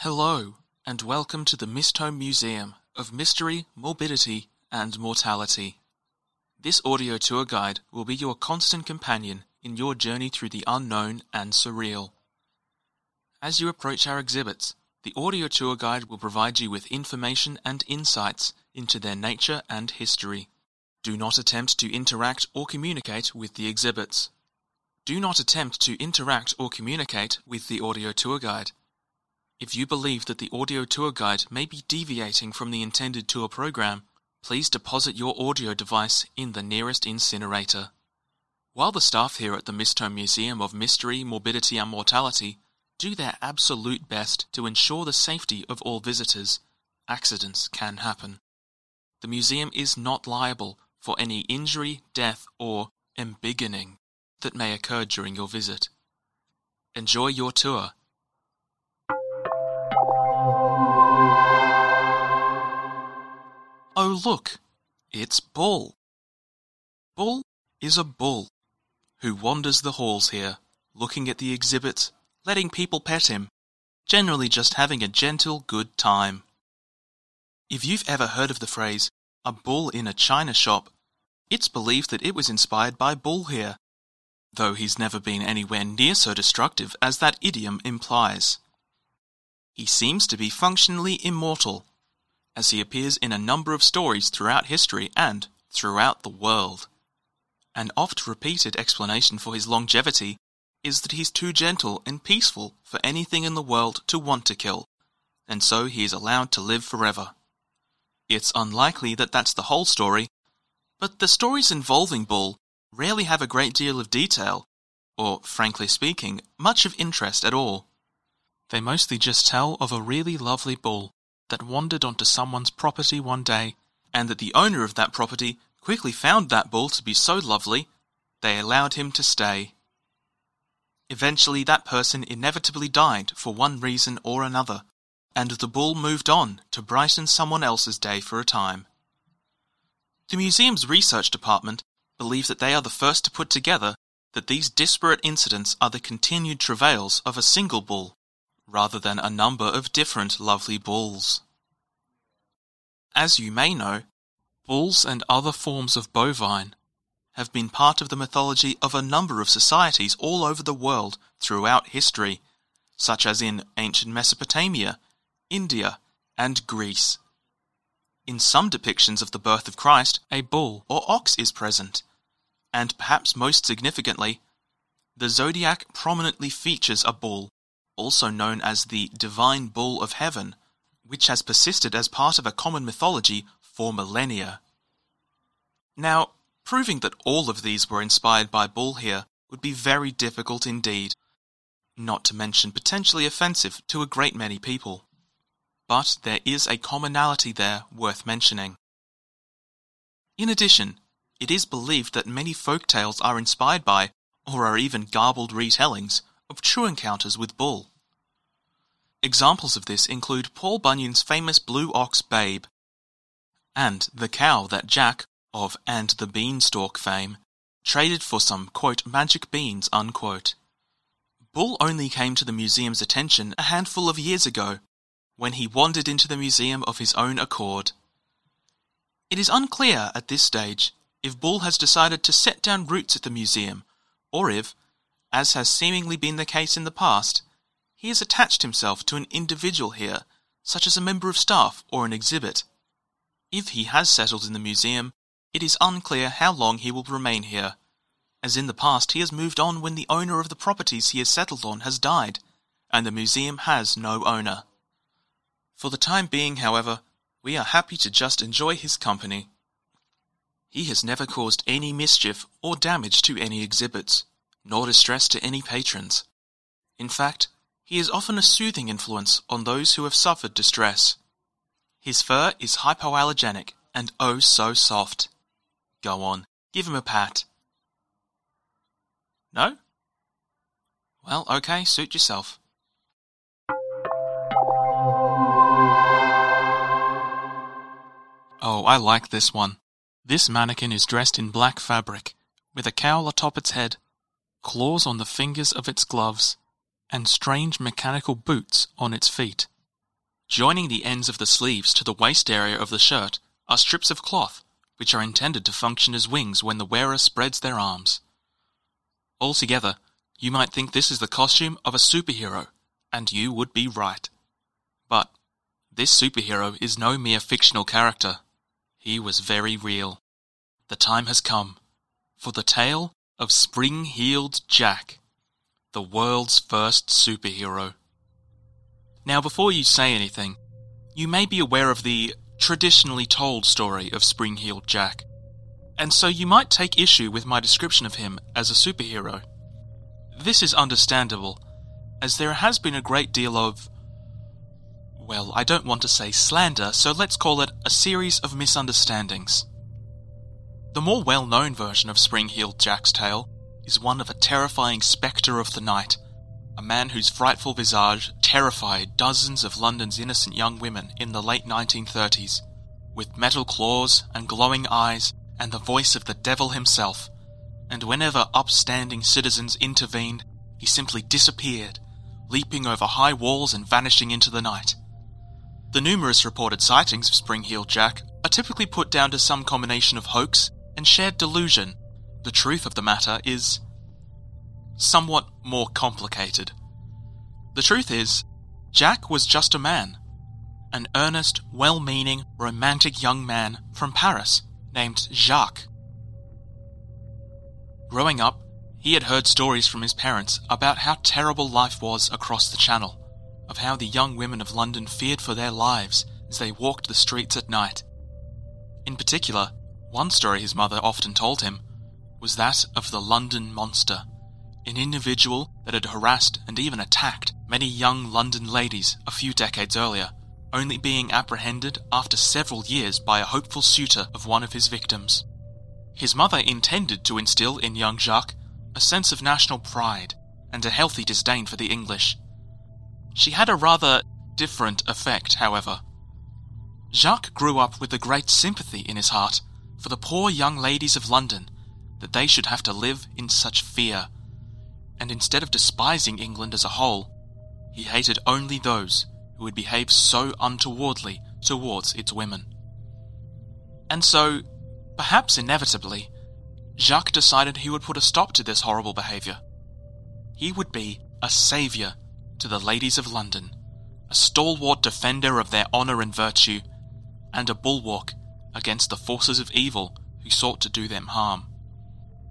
Hello, and welcome to the Mistholme Museum of Mystery, Morbidity, and Mortality. This audio tour guide will be your constant companion in your journey through the unknown and surreal. As you approach our exhibits, the audio tour guide will provide you with information and insights into their nature and history. Do not attempt to interact or communicate with the exhibits. Do not attempt to interact or communicate with the audio tour guide. If you believe that the audio tour guide may be deviating from the intended tour program, please deposit your audio device in the nearest incinerator. While the staff here at the Mistholme Museum of Mystery, Morbidity and Mortality do their absolute best to ensure the safety of all visitors, accidents can happen. The museum is not liable for any injury, death, or embiggening that may occur during your visit. Enjoy your tour. Oh, look, it's Bull. Bull is a bull who wanders the halls here, looking at the exhibits, letting people pet him, generally just having a gentle, good time. If you've ever heard of the phrase, a bull in a china shop, it's believed that it was inspired by Bull here, though he's never been anywhere near so destructive as that idiom implies. He seems to be functionally immortal, as he appears in a number of stories throughout history and throughout the world. An oft repeated explanation for his longevity is that he's too gentle and peaceful for anything in the world to want to kill, and so he is allowed to live forever. It's unlikely that that's the whole story, but the stories involving Bull rarely have a great deal of detail, or, frankly speaking, much of interest at all. They mostly just tell of a really lovely bull that wandered onto someone's property one day, and that the owner of that property quickly found that bull to be so lovely, they allowed him to stay. Eventually, that person inevitably died for one reason or another, and the bull moved on to brighten someone else's day for a time. The museum's research department believe that they are the first to put together that these disparate incidents are the continued travails of a single bull, rather than a number of different lovely bulls. As you may know, bulls and other forms of bovine have been part of the mythology of a number of societies all over the world throughout history, such as in ancient Mesopotamia, India, and Greece. In some depictions of the birth of Christ, a bull or ox is present, and perhaps most significantly, the zodiac prominently features a bull, also known as the divine bull of heaven, which has persisted as part of a common mythology for millennia. Now, Proving that all of these were inspired by Bull here would be very difficult indeed, not to mention potentially offensive to a great many people. But there is a commonality there worth mentioning. In addition, it is believed that many folk tales are inspired by, or are even garbled retellings, of true encounters with Bull. Examples of this include Paul Bunyan's famous blue ox Babe, and the cow that Jack, of And the Beanstalk fame, traded for some, quote, magic beans, unquote. Bull only came to the museum's attention a handful of years ago, when he wandered into the museum of his own accord. It is unclear at this stage if Bull has decided to set down roots at the museum, or if, as has seemingly been the case in the past, he has attached himself to an individual here, such as a member of staff or an exhibit. If he has settled in the museum, it is unclear how long he will remain here. As in the past, he has moved on when the owner of the properties he has settled on has died, and the museum has no owner. For the time being, however, we are happy to just enjoy his company. He has never caused any mischief or damage to any exhibits, nor distress to any patrons. In fact, he is often a soothing influence on those who have suffered distress. His fur is hypoallergenic and oh so soft. Go on, give him a pat. No? Well, okay, suit yourself. Oh, I like this one. This mannequin is dressed in black fabric, with a cowl atop its head, claws on the fingers of its gloves, and strange mechanical boots on its feet. Joining the ends of the sleeves to the waist area of the shirt are strips of cloth, which are intended to function as wings when the wearer spreads their arms. Altogether, you might think this is the costume of a superhero, and you would be right. But this superhero is no mere fictional character. He was very real. The time has come for the tale of Spring Heeled Jack, the world's first superhero. Now, before you say anything, you may be aware of the traditionally told story of Spring Heeled Jack, and so you might take issue with my description of him as a superhero. This is understandable, as there has been a great deal of well, I don't want to say slander, so let's call it a series of misunderstandings. The more well known version of Spring Heeled Jack's tale is one of a terrifying spectre of the night, a man whose frightful visage terrified dozens of London's innocent young women in the late 1930s. With metal claws and glowing eyes and the voice of the devil himself, and whenever upstanding citizens intervened, he simply disappeared, leaping over high walls and vanishing into the night. The numerous reported sightings of Spring Heeled Jack are typically put down to some combination of hoax and shared delusion. The truth of the matter is somewhat more complicated. The truth is, Jack was just a man. An earnest, well meaning, romantic young man from Paris named Jacques. Growing up, he had heard stories from his parents about how terrible life was across the Channel of how the young women of London feared for their lives as they walked the streets at night. In particular, one story his mother often told him was that of the London Monster, an individual that had harassed and even attacked many young London ladies a few decades earlier, only being apprehended after several years by a hopeful suitor of one of his victims. His mother intended to instill in young Jacques a sense of national pride and a healthy disdain for the English, she had a rather different effect, however. Jacques grew up with a great sympathy in his heart for the poor young ladies of London, that they should have to live in such fear. And instead of despising England as a whole, he hated only those who would behave so untowardly towards its women. And so, perhaps inevitably, Jacques decided he would put a stop to this horrible behaviour. He would be a saviour to the ladies of London, a stalwart defender of their honour and virtue, and a bulwark against the forces of evil who sought to do them harm.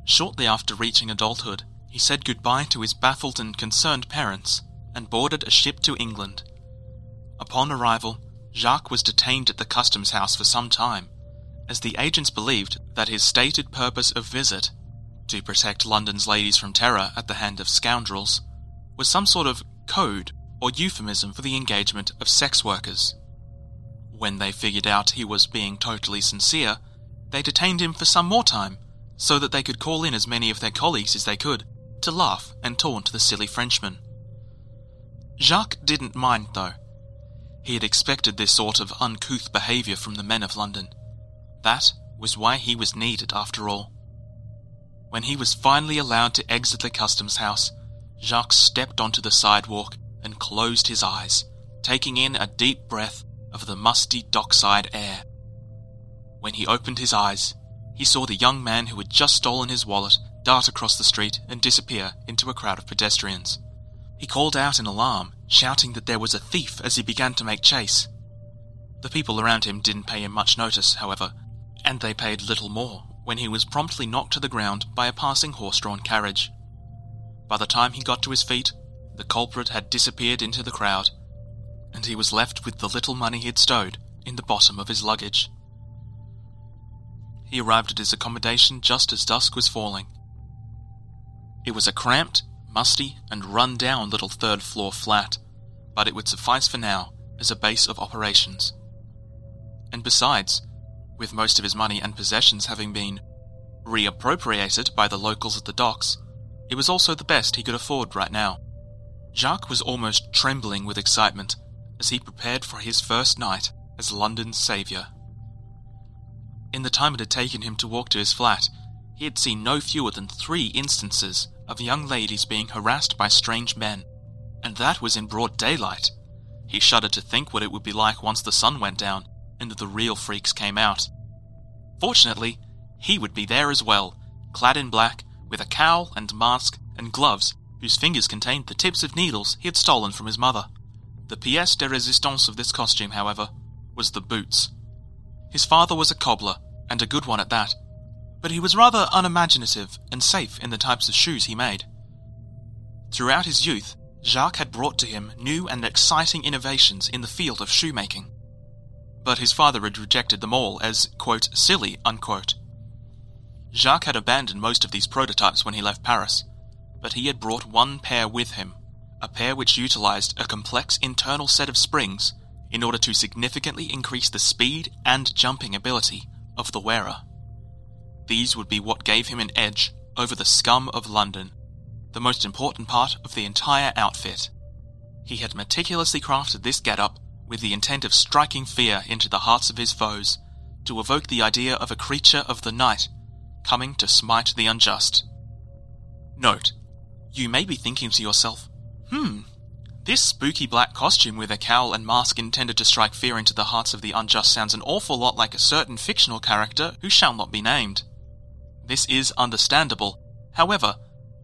Shortly after reaching adulthood, he said goodbye to his baffled and concerned parents and boarded a ship to England. Upon arrival, Jacques was detained at the customs house for some time, as the agents believed that his stated purpose of visit, to protect London's ladies from terror at the hand of scoundrels, was some sort of code or euphemism for the engagement of sex workers. When they figured out he was being totally sincere, they detained him for some more time so that they could call in as many of their colleagues as they could to laugh and taunt the silly Frenchman. Jacques didn't mind, though. He had expected this sort of uncouth behaviour from the men of London. That was why he was needed, after all. When he was finally allowed to exit the customs house, Jacques stepped onto the sidewalk and closed his eyes, taking in a deep breath of the musty dockside air. When he opened his eyes, he saw the young man who had just stolen his wallet dart across the street and disappear into a crowd of pedestrians. He called out in alarm, shouting that there was a thief as he began to make chase. The people around him didn't pay him much notice, however, and they paid little more when he was promptly knocked to the ground by a passing horse drawn carriage. By the time he got to his feet, the culprit had disappeared into the crowd, and he was left with the little money he'd stowed in the bottom of his luggage. he arrived at his accommodation just as dusk was falling. It was a cramped, musty, and run down little third floor flat, but it would suffice for now as a base of operations. And besides, with most of his money and possessions having been reappropriated by the locals at the docks, it was also the best he could afford right now. Jacques was almost trembling with excitement as he prepared for his first night as London's saviour. In the time it had taken him to walk to his flat, he had seen no fewer than three instances of young ladies being harassed by strange men, and that was in broad daylight. He shuddered to think what it would be like once the sun went down and the real freaks came out. Fortunately, he would be there as well, clad in black, with a cowl and mask and gloves whose fingers contained the tips of needles he had stolen from his mother. The pièce de résistance of this costume, however, was the boots. His father was a cobbler, and a good one at that, but he was rather unimaginative and safe in the types of shoes he made. Throughout his youth, Jacques had brought to him new and exciting innovations in the field of shoemaking. But his father had rejected them all as, quote, silly, unquote. Jacques had abandoned most of these prototypes when he left Paris, but he had brought one pair with him, a pair which utilized a complex internal set of springs in order to significantly increase the speed and jumping ability of the wearer. These would be what gave him an edge over the scum of London, the most important part of the entire outfit. He had meticulously crafted this get-up with the intent of striking fear into the hearts of his foes, to evoke the idea of a creature of the night coming to smite the unjust. Note, you may be thinking to yourself, hmm, this spooky black costume with a cowl and mask intended to strike fear into the hearts of the unjust sounds an awful lot like a certain fictional character who shall not be named. This is understandable. However,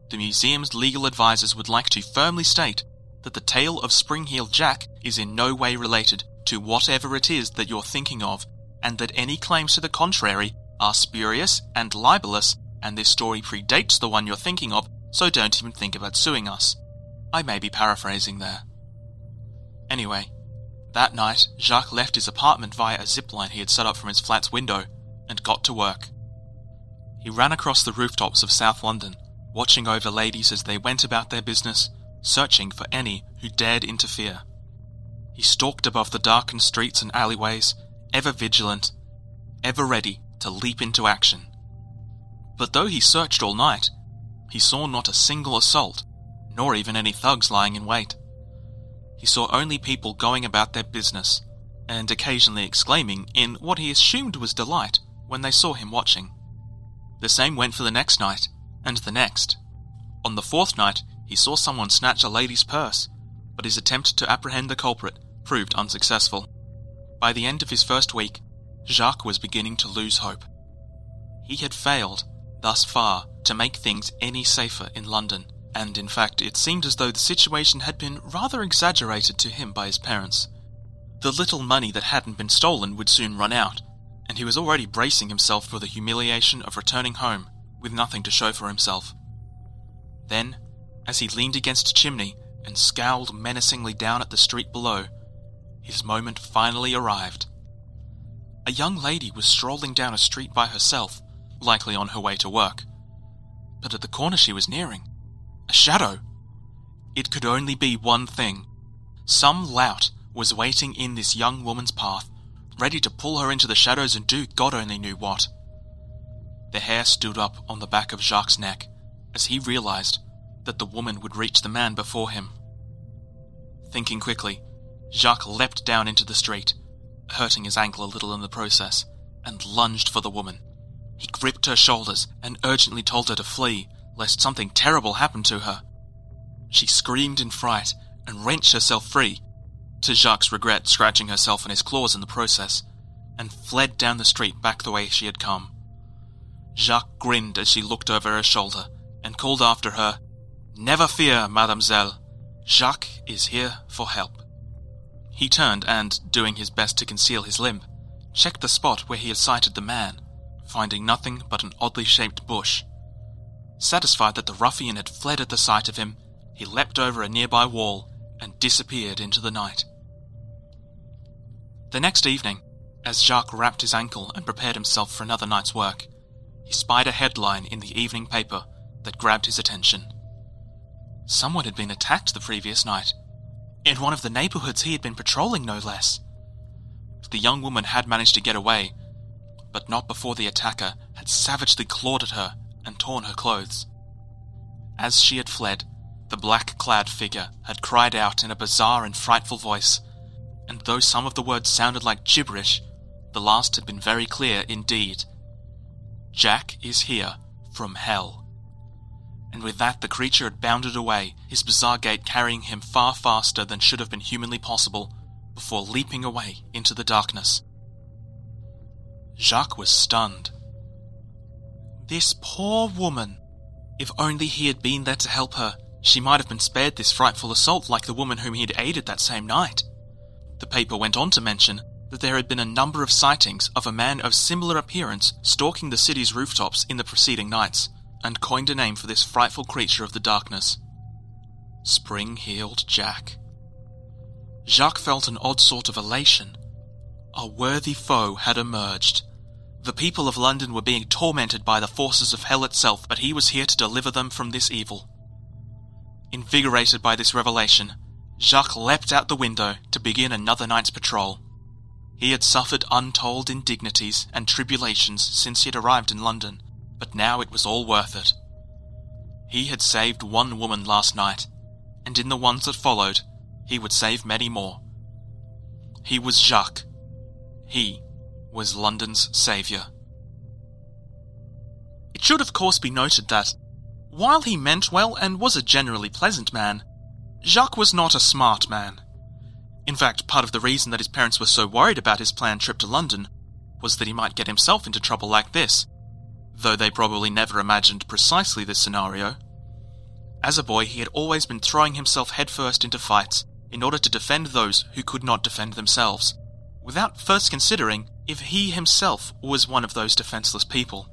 the museum's legal advisors would like to firmly state that the tale of Spring-Heel Jack is in no way related to whatever it is that you're thinking of, and that any claims to the contrary are spurious and libelous, and this story predates the one you're thinking of, so don't even think about suing us. I may be paraphrasing there. Anyway, that night, Jacques left his apartment via a zipline he had set up from his flat's window and got to work. He ran across the rooftops of South London, watching over ladies as they went about their business, searching for any who dared interfere. He stalked above the darkened streets and alleyways, ever vigilant, ever ready to leap into action. But though he searched all night, he saw not a single assault, nor even any thugs lying in wait. He saw only people going about their business, and occasionally exclaiming in what he assumed was delight when they saw him watching. The same went for the next night, and the next. On the fourth night, he saw someone snatch a lady's purse, but his attempt to apprehend the culprit proved unsuccessful. By the end of his first week, Jacques was beginning to lose hope. He had failed, thus far, to make things any safer in London, and in fact, it seemed as though the situation had been rather exaggerated to him by his parents. The little money that hadn't been stolen would soon run out, and he was already bracing himself for the humiliation of returning home with nothing to show for himself. Then, as he leaned against a chimney and scowled menacingly down at the street below, his moment finally arrived. A young lady was strolling down a street by herself, likely on her way to work. But at the corner she was nearing, a shadow. It could only be one thing. Some lout was waiting in this young woman's path, ready to pull her into the shadows and do God only knew what. The hair stood up on the back of Jacques' neck as he realized that the woman would reach the man before him. Thinking quickly, Jacques leapt down into the street hurting his ankle a little in the process, and lunged for the woman. He gripped her shoulders and urgently told her to flee, lest something terrible happen to her. She screamed in fright and wrenched herself free, to Jacques' regret scratching herself and his claws in the process, and fled down the street back the way she had come. Jacques grinned as she looked over her shoulder and called after her, Never fear, mademoiselle. Jacques is here for help. He turned and, doing his best to conceal his limp, checked the spot where he had sighted the man, finding nothing but an oddly shaped bush. Satisfied that the ruffian had fled at the sight of him, he leapt over a nearby wall and disappeared into the night. The next evening, As Jacques wrapped his ankle and prepared himself for another night's work, he spied a headline in the evening paper that grabbed his attention. Someone had been attacked the previous night, in one of the neighborhoods he had been patrolling, no less. The young woman had managed to get away, but not before the attacker had savagely clawed at her and torn her clothes. As she had fled, the black clad figure had cried out in a bizarre and frightful voice, and though some of the words sounded like gibberish, the last had been very clear indeed. Jack is here from hell. And with that, the creature had bounded away, his bizarre gait carrying him far faster than should have been humanly possible, before leaping away into the darkness. Jacques was stunned. This poor woman. If only he had been there to help her, she might have been spared this frightful assault like the woman whom he had aided that same night. The paper went on to mention that there had been a number of sightings of a man of similar appearance stalking the city's rooftops in the preceding nights, and coined a name for this frightful creature of the darkness Spring Heeled Jack. Jacques felt an odd sort of elation. A worthy foe had emerged. The people of London were being tormented by the forces of hell itself, but he was here to deliver them from this evil. Invigorated by this revelation, Jacques leapt out the window to begin another night's patrol. He had suffered untold indignities and tribulations since he had arrived in London, but now it was all worth it. He had saved one woman last night, and in the ones that followed, he would save many more. He was Jacques. He was London's saviour. It should, of course, be noted that, while he meant well and was a generally pleasant man, Jacques was not a smart man. In fact, part of the reason that his parents were so worried about his planned trip to London was that he might get himself into trouble like this, though they probably never imagined precisely this scenario. As a boy, he had always been throwing himself headfirst into fights in order to defend those who could not defend themselves, without first considering if he himself was one of those defenseless people.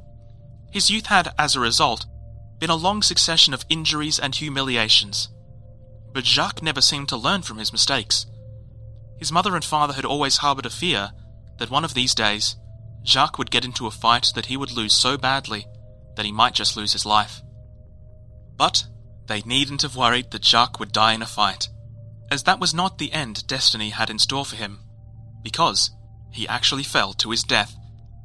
His youth had, as a result, been a long succession of injuries and humiliations. But Jacques never seemed to learn from his mistakes. His mother and father had always harboured a fear that one of these days Jacques would get into a fight that he would lose so badly that he might just lose his life. But they needn't have worried that Jacques would die in a fight, as that was not the end destiny had in store for him, because he actually fell to his death,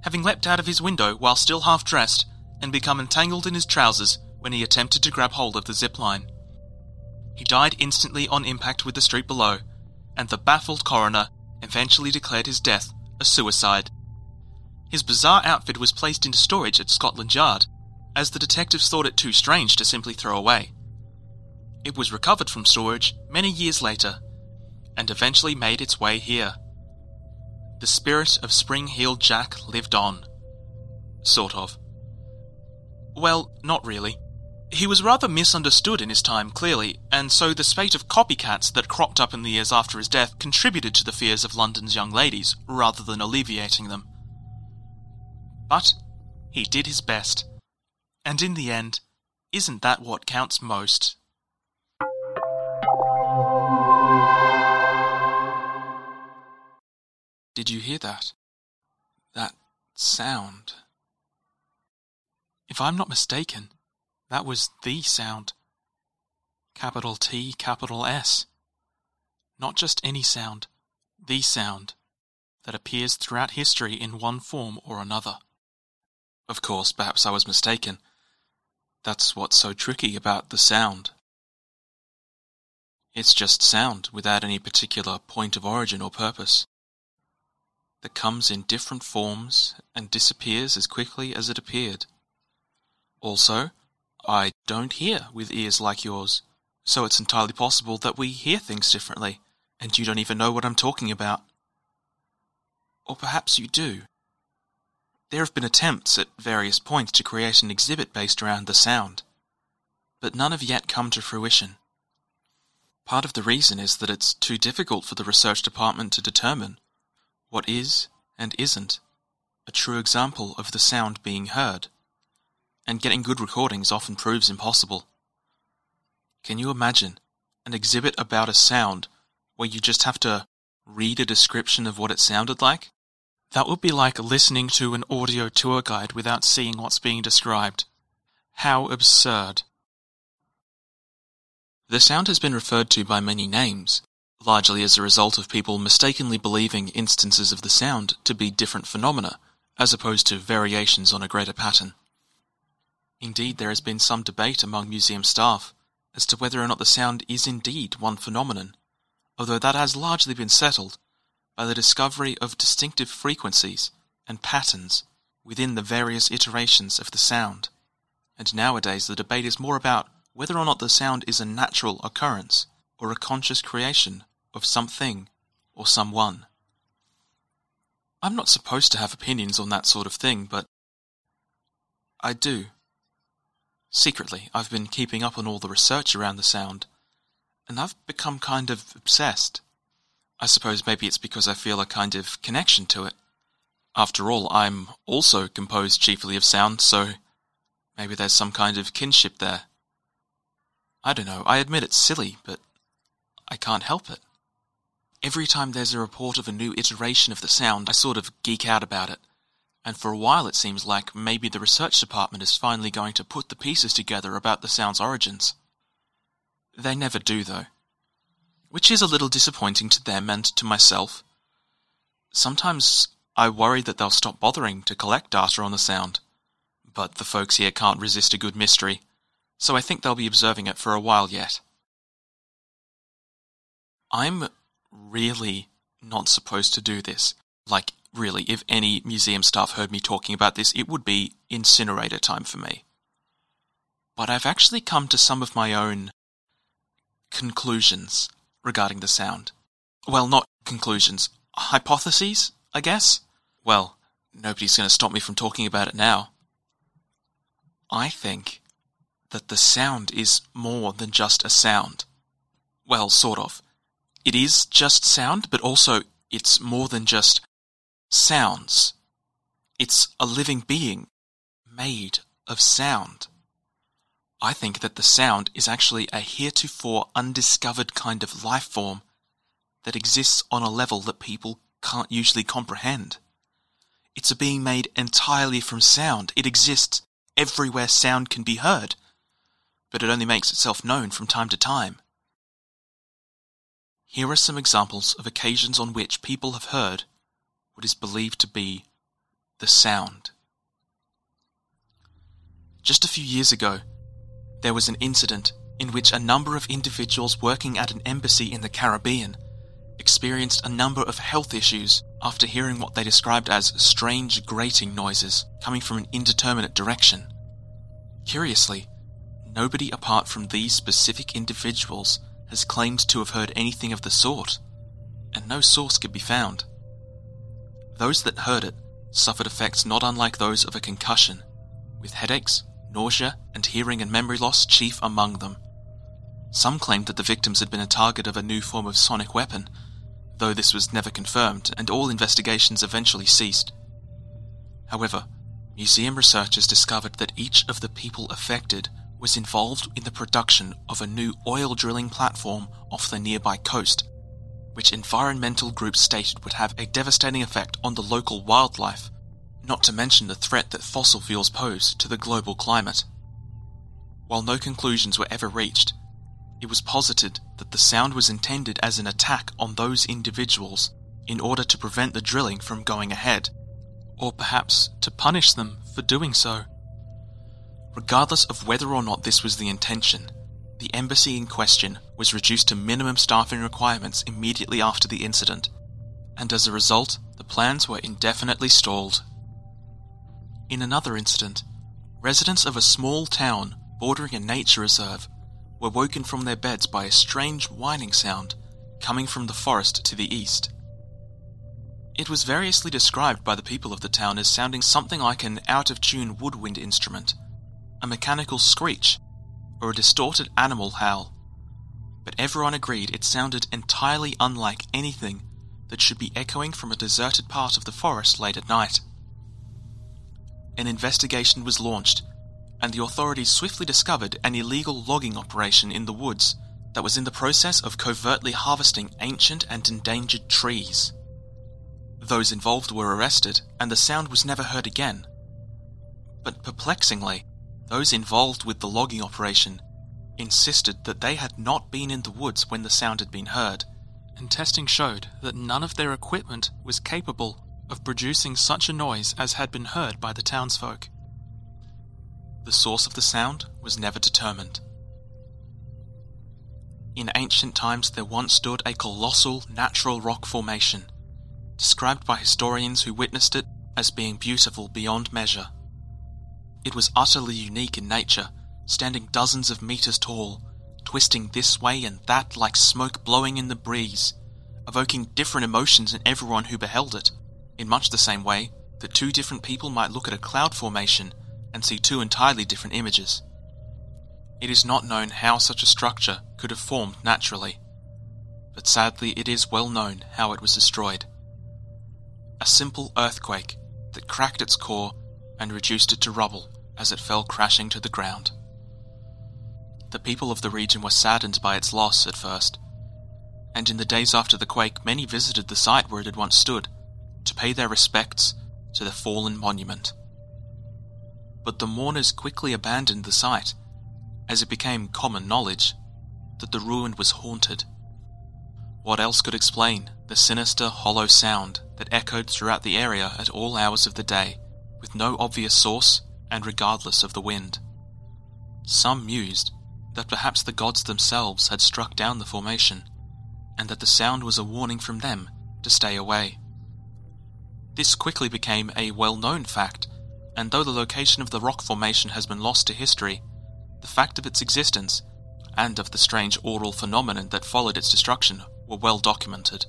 having leapt out of his window while still half dressed and become entangled in his trousers when he attempted to grab hold of the zip line. He died instantly on impact with the street below, and the baffled coroner eventually declared his death a suicide. His bizarre outfit was placed into storage at Scotland Yard, as the detectives thought it too strange to simply throw away. It was recovered from storage many years later, and eventually made its way here the spirit of Spring Heeled Jack lived on. Sort of. Well, not really. He was rather misunderstood in his time, clearly, and so the spate of copycats that cropped up in the years after his death contributed to the fears of London's young ladies, rather than alleviating them. But he did his best. And in the end, isn't that what counts most? Did you hear that? That sound. If I'm not mistaken, that was the sound. Capital T, capital S. Not just any sound, the sound that appears throughout history in one form or another. Of course, perhaps I was mistaken. That's what's so tricky about the sound. It's just sound without any particular point of origin or purpose that comes in different forms and disappears as quickly as it appeared. Also, I don't hear with ears like yours, so it's entirely possible that we hear things differently, and you don't even know what I'm talking about. Or perhaps you do. There have been attempts at various points to create an exhibit based around the sound, but none have yet come to fruition. Part of the reason is that it's too difficult for the research department to determine what is and isn't a true example of the sound being heard, and getting good recordings often proves impossible. Can you imagine an exhibit about a sound where you just have to read a description of what it sounded like? That would be like listening to an audio tour guide without seeing what's being described. How absurd. The sound has been referred to by many names, largely as a result of people mistakenly believing instances of the sound to be different phenomena, as opposed to variations on a greater pattern. Indeed, there has been some debate among museum staff as to whether or not the sound is indeed one phenomenon, although that has largely been settled by the discovery of distinctive frequencies and patterns within the various iterations of the sound. And nowadays the debate is more about whether or not the sound is a natural occurrence or a conscious creation of something or someone. I'm not supposed to have opinions on that sort of thing, but I do. Secretly, I've been keeping up on all the research around the sound, and I've become kind of obsessed. I suppose maybe it's because I feel a kind of connection to it. After all, I'm also composed chiefly of sound, so maybe there's some kind of kinship there. I don't know, I admit it's silly, but I can't help it. Every time there's a report of a new iteration of the sound, I sort of geek out about it. And for a while it seems like maybe the research department is finally going to put the pieces together about the sound's origins. They never do, though which is a little disappointing to them and to myself. Sometimes I worry that they'll stop bothering to collect data on the sound, but the folks here can't resist a good mystery, so I think they'll be observing it for a while yet. I'm really not supposed to do this. Like, really, if any museum staff heard me talking about this, it would be incinerator time for me. But I've actually come to some of my own conclusions regarding the sound. Well, not conclusions, hypotheses, I guess? Well, nobody's going to stop me from talking about it now. I think that the sound is more than just a sound. Well, sort of. It is just sound, but also it's more than just sounds. It's a living being made of sound. I think that the sound is actually a heretofore undiscovered kind of life form that exists on a level that people can't usually comprehend. It's a being made entirely from sound. It exists everywhere sound can be heard, but it only makes itself known from time to time. Here are some examples of occasions on which people have heard what is believed to be the sound. Just a few years ago, there was an incident in which a number of individuals working at an embassy in the Caribbean experienced a number of health issues after hearing what they described as strange grating noises coming from an indeterminate direction. Curiously, nobody apart from these specific individuals has claimed to have heard anything of the sort, and no source could be found. Those that heard it suffered effects not unlike those of a concussion, with headaches, nausea, and hearing and memory loss chief among them. Some claimed that the victims had been a target of a new form of sonic weapon, though this was never confirmed, and all investigations eventually ceased. However, museum researchers discovered that each of the people affected was involved in the production of a new oil drilling platform off the nearby coast, which environmental groups stated would have a devastating effect on the local wildlife not to mention the threat that fossil fuels pose to the global climate. While no conclusions were ever reached, it was posited that the sound was intended as an attack on those individuals in order to prevent the drilling from going ahead, or perhaps to punish them for doing so. Regardless of whether or not this was the intention, the embassy in question was reduced to minimum staffing requirements immediately after the incident, and as a result, the plans were indefinitely stalled in another incident, residents of a small town bordering a nature reserve were woken from their beds by a strange whining sound coming from the forest to the east. It was variously described by the people of the town as sounding something like an out of tune woodwind instrument, a mechanical screech, or a distorted animal howl. But everyone agreed it sounded entirely unlike anything that should be echoing from a deserted part of the forest late at night an investigation was launched, and the authorities swiftly discovered an illegal logging operation in the woods that was in the process of covertly harvesting ancient and endangered trees. Those involved were arrested, and the sound was never heard again. But perplexingly, those involved with the logging operation insisted that they had not been in the woods when the sound had been heard, and testing showed that none of their equipment was capable of producing such a noise as had been heard by the townsfolk. The source of the sound was never determined. In ancient times, there once stood a colossal natural rock formation, described by historians who witnessed it as being beautiful beyond measure. It was utterly unique in nature, standing dozens of meters tall, twisting this way and that like smoke blowing in the breeze, evoking different emotions in everyone who beheld it, in much the same way that two different people might look at a cloud formation and see two entirely different images. It is not known how such a structure could have formed naturally, but sadly it is well known how it was destroyed. A simple earthquake that cracked its core and reduced it to rubble as it fell crashing to the ground. The people of the region were saddened by its loss at first, and in the days after the quake, many visited the site where it had once stood to pay their respects to the fallen monument. But the mourners quickly abandoned the site as it became common knowledge that the ruin was haunted. What else could explain the sinister, hollow sound that echoed throughout the area at all hours of the day, with no obvious source and regardless of the wind? Some mused that perhaps the gods themselves had struck down the formation, and that the sound was a warning from them to stay away. This quickly became a well known fact, and though the location of the rock formation has been lost to history, the fact of its existence, and of the strange aural phenomenon that followed its destruction, were well documented,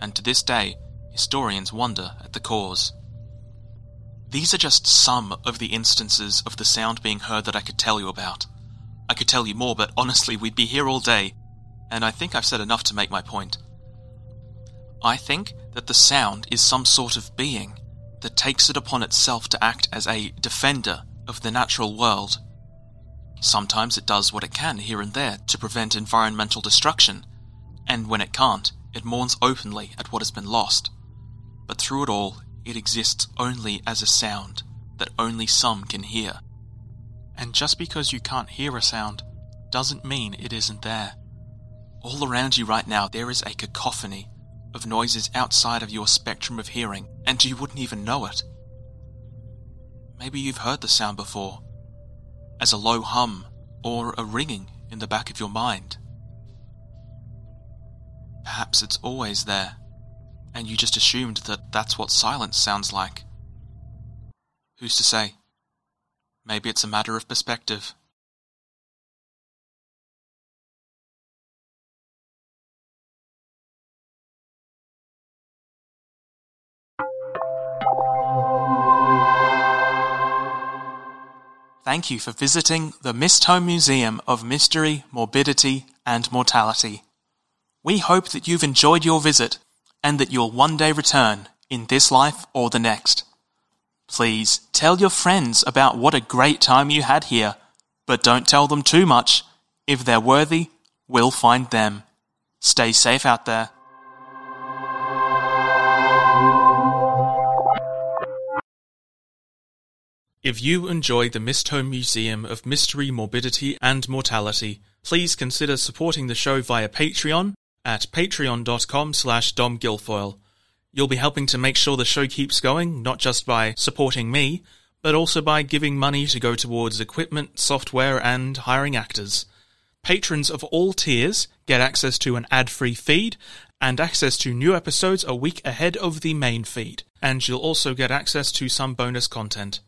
and to this day, historians wonder at the cause. These are just some of the instances of the sound being heard that I could tell you about. I could tell you more, but honestly, we'd be here all day, and I think I've said enough to make my point. I think that the sound is some sort of being that takes it upon itself to act as a defender of the natural world Sometimes it does what it can here and there to prevent environmental destruction, and when it can't, it mourns openly at what has been lost. But through it all, it exists only as a sound that only some can hear. And just because you can't hear a sound doesn't mean it isn't there. All around you right now, there is a cacophony of noises outside of your spectrum of hearing, and you wouldn't even know it. Maybe you've heard the sound before, as a low hum or a ringing in the back of your mind. Perhaps it's always there, and you just assumed that that's what silence sounds like. Who's to say? Maybe it's a matter of perspective. Thank you for visiting the Mistholme Museum of Mystery, Morbidity, and Mortality. We hope that you've enjoyed your visit and that you'll one day return in this life or the next. Please tell your friends about what a great time you had here, but don't tell them too much. If they're worthy, we'll find them. Stay safe out there. If you enjoy the Mistholme Museum of Mystery, Morbidity, and Mortality, please consider supporting the show via Patreon at patreon.com slash domguilfoyle. You'll be helping to make sure the show keeps going, not just by supporting me, but also by giving money to go towards equipment, software, and hiring actors. Patrons of all tiers get access to an ad-free feed and access to new episodes a week ahead of the main feed, and you'll also get access to some bonus content.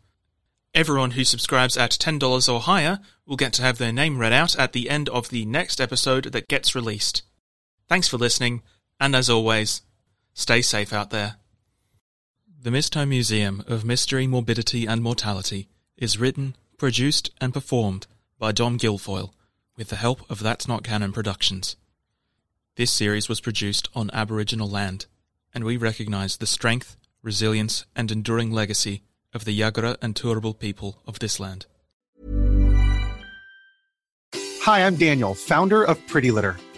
Everyone who subscribes at $10 or higher will get to have their name read out at the end of the next episode that gets released. Thanks for listening, and as always, stay safe out there. The Mist Museum of Mystery, Morbidity, and Mortality is written, produced, and performed by Dom Guilfoyle with the help of That's Not Canon Productions. This series was produced on Aboriginal land, and we recognise the strength, resilience, and enduring legacy of the Yagara and Turrbal people of this land. Hi, I'm Daniel, founder of Pretty Litter.